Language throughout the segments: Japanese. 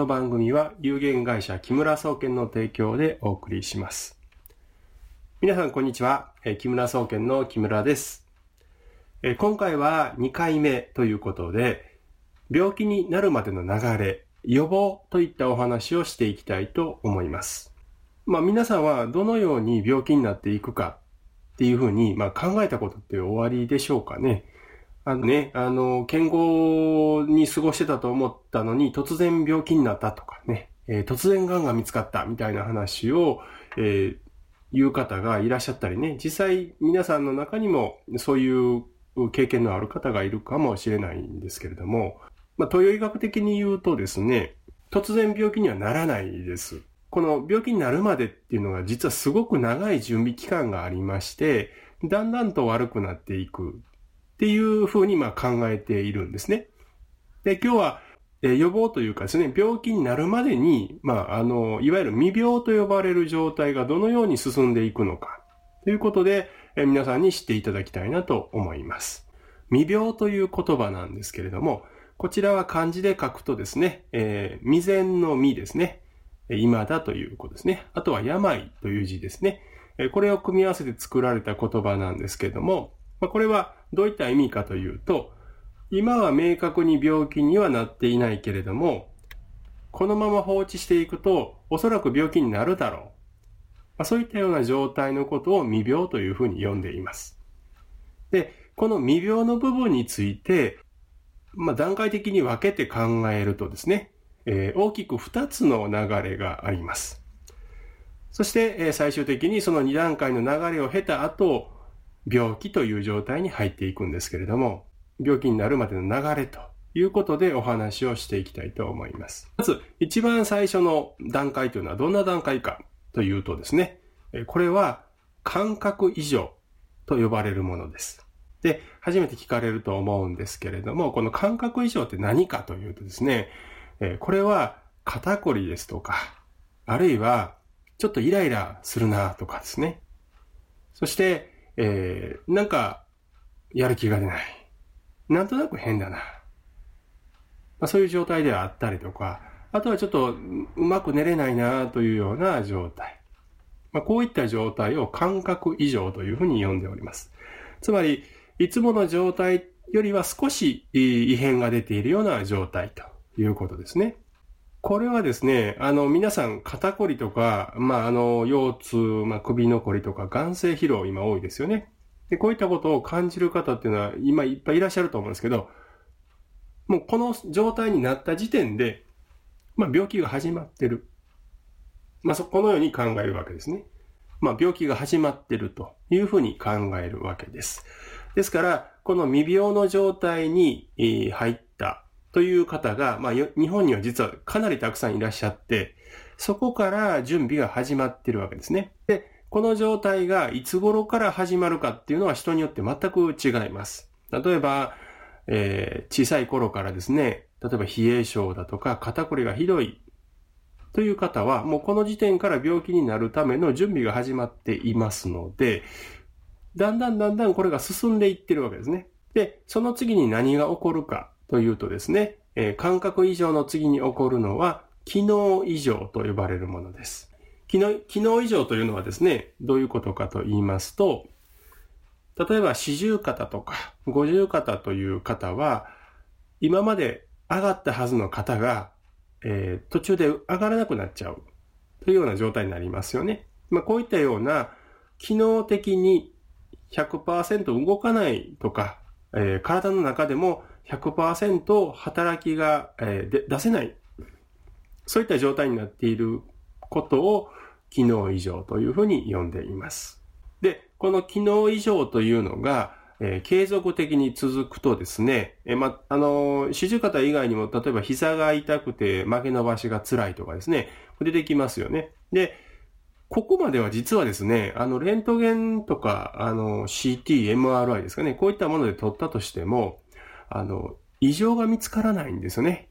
の番組は有限会社木村総研の提供でお送りします。皆さんこんにちは。木村総研の木村です。今回は2回目ということで、病気になるまでの流れ、予防といったお話をしていきたいと思います。まあ皆さんはどのように病気になっていくかっていうふうに、まあ、考えたことって終わりでしょうかね。あのね、あの、健康に過ごしてたと思ったのに、突然病気になったとかね、えー、突然癌が見つかったみたいな話を、えー、言う方がいらっしゃったりね、実際皆さんの中にもそういう経験のある方がいるかもしれないんですけれども、まあ、東洋医学的に言うとですね、突然病気にはならないです。この病気になるまでっていうのが実はすごく長い準備期間がありまして、だんだんと悪くなっていくっていうふうにま考えているんですね。で、今日は、え予防というかですね、病気になるまでに、まあ、あの、いわゆる未病と呼ばれる状態がどのように進んでいくのか、ということで、え皆さんに知っていただきたいなと思います。未病という言葉なんですけれども、こちらは漢字で書くとですね、えー、未然の未ですね、今だということですね。あとは病という字ですね。これを組み合わせて作られた言葉なんですけれども、まこれはどういった意味かというと、今は明確に病気にはなっていないけれども、このまま放置していくと、おそらく病気になるだろう。まあ、そういったような状態のことを未病というふうに呼んでいます。で、この未病の部分について、まあ、段階的に分けて考えるとですね、えー、大きく2つの流れがあります。そして、えー、最終的にその2段階の流れを経た後、病気という状態に入っていくんですけれども、病気になるまでの流れということでお話をしていきたいと思います。まず、一番最初の段階というのはどんな段階かというとですね、これは感覚異常と呼ばれるものです。で、初めて聞かれると思うんですけれども、この感覚異常って何かというとですね、これは肩こりですとか、あるいはちょっとイライラするなとかですね。そして、えー、なんか、やる気が出ない。なんとなく変だな。まあ、そういう状態ではあったりとか、あとはちょっとうまく寝れないなというような状態。まあ、こういった状態を感覚異常というふうに呼んでおります。つまり、いつもの状態よりは少し異変が出ているような状態ということですね。これはですね、あの、皆さん、肩こりとか、まあ、あの、腰痛、まあ、首のこりとか、眼性疲労、今多いですよね。で、こういったことを感じる方っていうのは、今いっぱいいらっしゃると思うんですけど、もうこの状態になった時点で、まあ、病気が始まってる。まあ、そ、このように考えるわけですね。まあ、病気が始まってるというふうに考えるわけです。ですから、この未病の状態に入っという方が、まあ、日本には実はかなりたくさんいらっしゃって、そこから準備が始まってるわけですね。で、この状態がいつ頃から始まるかっていうのは人によって全く違います。例えば、えー、小さい頃からですね、例えば冷え症だとか肩こりがひどいという方は、もうこの時点から病気になるための準備が始まっていますので、だんだんだんだんこれが進んでいってるわけですね。で、その次に何が起こるかというとですね、えー、感覚異常の次に起こるのは、機能異常と呼ばれるものです。機能機能異常というのはですね、どういうことかと言いますと、例えば四十肩とか五十肩という方は、今まで上がったはずの肩が、えー、途中で上がらなくなっちゃうというような状態になりますよね。まあ、こういったような機能的に100%動かないとか、えー、体の中でも100%働きが、えー、出せない。そういった状態になっていることを機能異常というふうに呼んでいます。で、この機能異常というのが、えー、継続的に続くとですね、えー、ま、あのー、四十肩以外にも、例えば膝が痛くて曲げ伸ばしが辛いとかですね、出てきますよね。で、ここまでは実はですね、あの、レントゲンとか、あの、CT、MRI ですかね、こういったもので撮ったとしても、あの、異常が見つからないんですよね。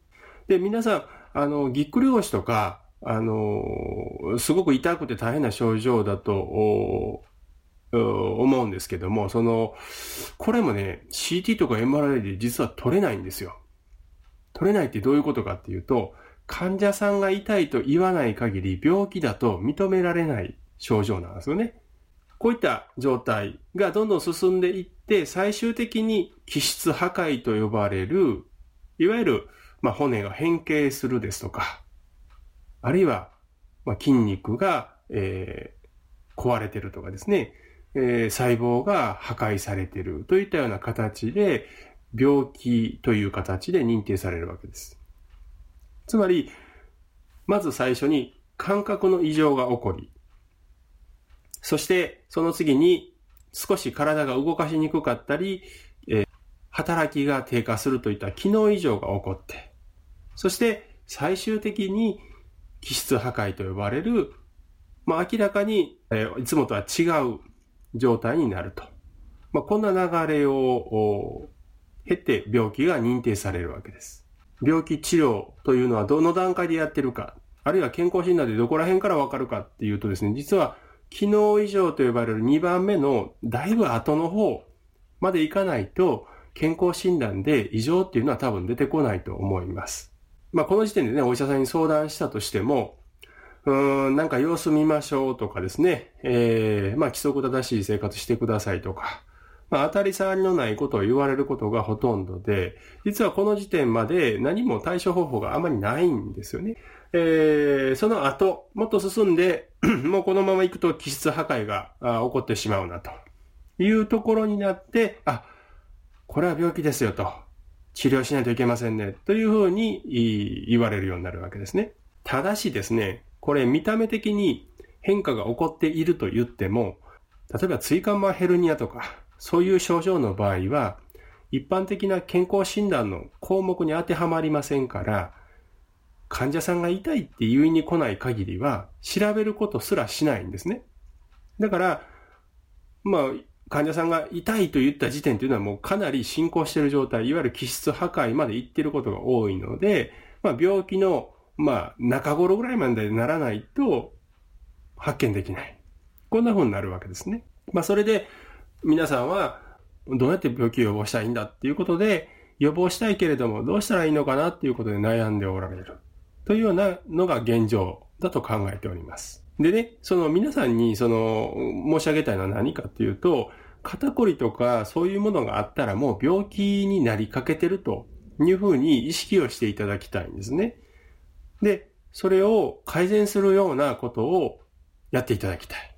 で、皆さん、あの、ぎっくり腰とか、あの、すごく痛くて大変な症状だと思うんですけども、その、これもね、CT とか MRI で実は取れないんですよ。取れないってどういうことかっていうと、患者さんが痛いと言わない限り病気だと認められない症状なんですよね。こういった状態がどんどん進んでいって、最終的に気質破壊と呼ばれる、いわゆる、まあ、骨が変形するですとか、あるいは、まあ、筋肉が、えー、壊れてるとかですね、えー、細胞が破壊されてるといったような形で、病気という形で認定されるわけです。つまり、まず最初に感覚の異常が起こり、そしてその次に少し体が動かしにくかったり、えー、働きが低下するといった機能異常が起こって、そして最終的に気質破壊と呼ばれる、まあ、明らかに、えー、いつもとは違う状態になると。まあ、こんな流れを経て病気が認定されるわけです。病気治療というのはどの段階でやってるか、あるいは健康診断でどこら辺からわかるかっていうとですね、実は機能異常と呼ばれる2番目のだいぶ後の方までいかないと健康診断で異常っていうのは多分出てこないと思います。まあこの時点でね、お医者さんに相談したとしても、うーん、なんか様子見ましょうとかですね、えー、まあ規則正しい生活してくださいとか、まあ当たり障りのないことを言われることがほとんどで、実はこの時点まで何も対処方法があまりないんですよね。えー、その後、もっと進んで、もうこのまま行くと気質破壊が起こってしまうなというところになって、あ、これは病気ですよと、治療しないといけませんね、というふうに言われるようになるわけですね。ただしですね、これ見た目的に変化が起こっていると言っても、例えば椎間板ヘルニアとか、そういう症状の場合は、一般的な健康診断の項目に当てはまりませんから、患者さんが痛いって言いに来ない限りは、調べることすらしないんですね。だから、まあ、患者さんが痛いと言った時点というのはもうかなり進行している状態、いわゆる気質破壊までいっていることが多いので、まあ、病気の、まあ、中頃ぐらいまでならないと発見できない。こんな風になるわけですね。まあ、それで皆さんはどうやって病気を予防したいんだっていうことで、予防したいけれどもどうしたらいいのかなっていうことで悩んでおられる。というようなのが現状だと考えております。でね、その皆さんにその申し上げたいのは何かっていうと、肩こりとかそういうものがあったらもう病気になりかけてるというふうに意識をしていただきたいんですね。で、それを改善するようなことをやっていただきたい。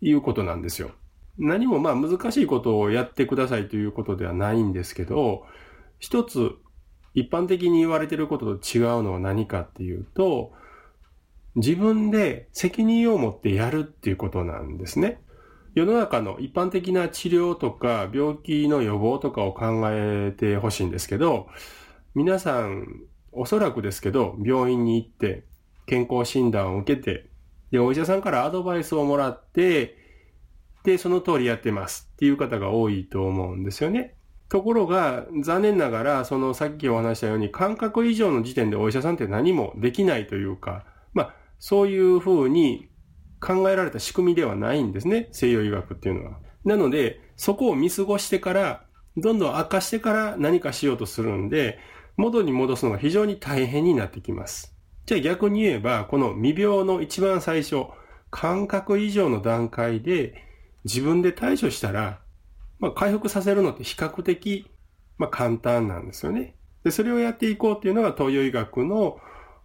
いうことなんですよ。何もまあ難しいことをやってくださいということではないんですけど、一つ一般的に言われてることと違うのは何かっていうと、自分で責任を持ってやるっていうことなんですね。世の中の一般的な治療とか病気の予防とかを考えてほしいんですけど、皆さんおそらくですけど病院に行って健康診断を受けて、で、お医者さんからアドバイスをもらって、で、その通りやってますっていう方が多いと思うんですよね。ところが、残念ながら、そのさっきお話したように、感覚以上の時点でお医者さんって何もできないというか、まあ、そういうふうに考えられた仕組みではないんですね、西洋医学っていうのは。なので、そこを見過ごしてから、どんどん悪化してから何かしようとするんで、元に戻すのが非常に大変になってきます。じゃあ逆に言えば、この未病の一番最初、感覚以上の段階で自分で対処したらまあ、回復させるのって比較的、まあ、簡単なんですよね。で、それをやっていこうっていうのが東洋医学の、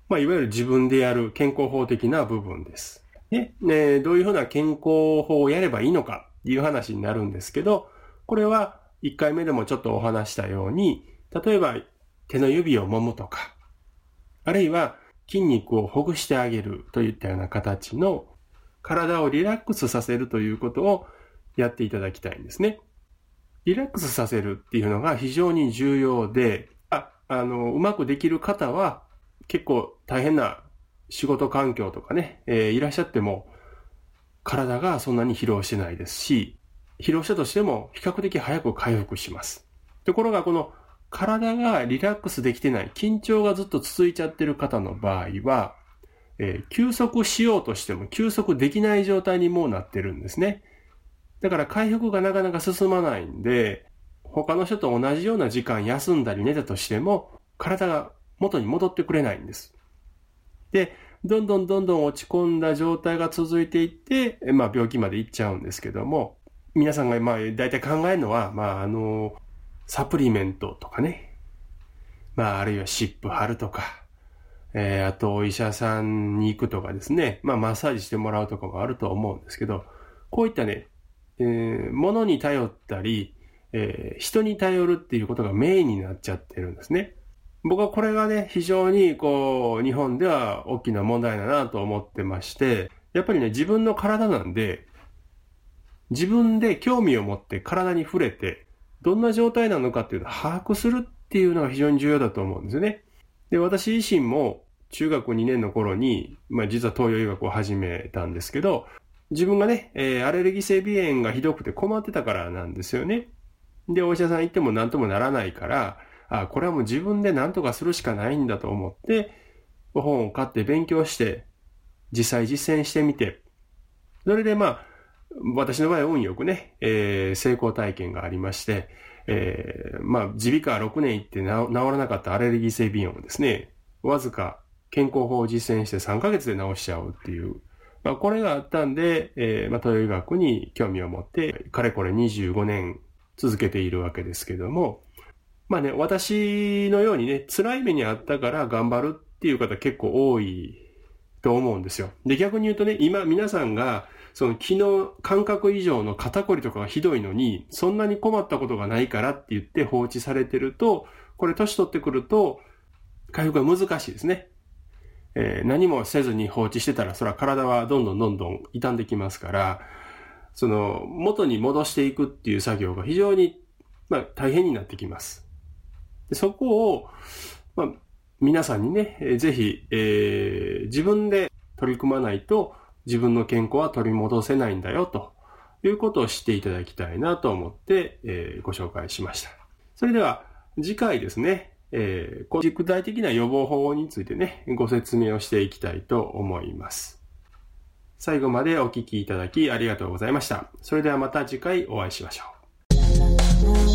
まあ、いわゆる自分でやる健康法的な部分です。ね、ねどういうふうな健康法をやればいいのかっていう話になるんですけど、これは1回目でもちょっとお話したように、例えば手の指を揉むとか、あるいは筋肉をほぐしてあげるといったような形の体をリラックスさせるということをやっていただきたいんですね。リラックスさせるっていうのが非常に重要で、あ、あの、うまくできる方は結構大変な仕事環境とかね、えー、いらっしゃっても体がそんなに疲労してないですし、疲労したとしても比較的早く回復します。ところがこの体がリラックスできてない、緊張がずっと続いちゃってる方の場合は、えー、休息しようとしても休息できない状態にもうなってるんですね。だから回復がなかなか進まないんで、他の人と同じような時間休んだり寝たとしても、体が元に戻ってくれないんです。で、どんどんどんどん落ち込んだ状態が続いていって、まあ病気まで行っちゃうんですけども、皆さんがまあ大体考えるのは、まああの、サプリメントとかね、まああるいは湿布貼るとか、えー、あとお医者さんに行くとかですね、まあマッサージしてもらうとかもあると思うんですけど、こういったね、えー、物に頼ったり、えー、人に頼るっていうことがメインになっちゃってるんですね。僕はこれがね、非常にこう、日本では大きな問題だなと思ってまして、やっぱりね、自分の体なんで、自分で興味を持って体に触れて、どんな状態なのかっていうのを把握するっていうのが非常に重要だと思うんですよね。で、私自身も中学2年の頃に、まあ実は東洋医学を始めたんですけど、自分がね、えー、アレルギー性鼻炎がひどくて困ってたからなんですよね。で、お医者さん行っても何ともならないから、あ、これはもう自分で何とかするしかないんだと思って、本を買って勉強して、実際実践してみて、それでまあ、私の場合運よくね、えー、成功体験がありまして、えー、まあ、耳鼻科6年行って治らなかったアレルギー性鼻炎をですね、わずか健康法を実践して3ヶ月で治しちゃうっていう、まあ、これがあったんで、えー、まあ、東洋医学に興味を持って、かれこれ25年続けているわけですけども、まあね、私のようにね、辛い目にあったから頑張るっていう方結構多いと思うんですよ。で、逆に言うとね、今皆さんが、その昨日感覚以上の肩こりとかがひどいのに、そんなに困ったことがないからって言って放置されてると、これ年取ってくると、回復が難しいですね。えー、何もせずに放置してたら、それは体はどんどんどんどん傷んできますから、その、元に戻していくっていう作業が非常に、まあ、大変になってきます。でそこを、まあ、皆さんにね、えー、ぜひ、えー、自分で取り組まないと、自分の健康は取り戻せないんだよということを知っていただきたいなと思って、えー、ご紹介しました。それでは次回ですね、えー、具体的な予防法についてね、ご説明をしていきたいと思います。最後までお聴きいただきありがとうございました。それではまた次回お会いしましょう。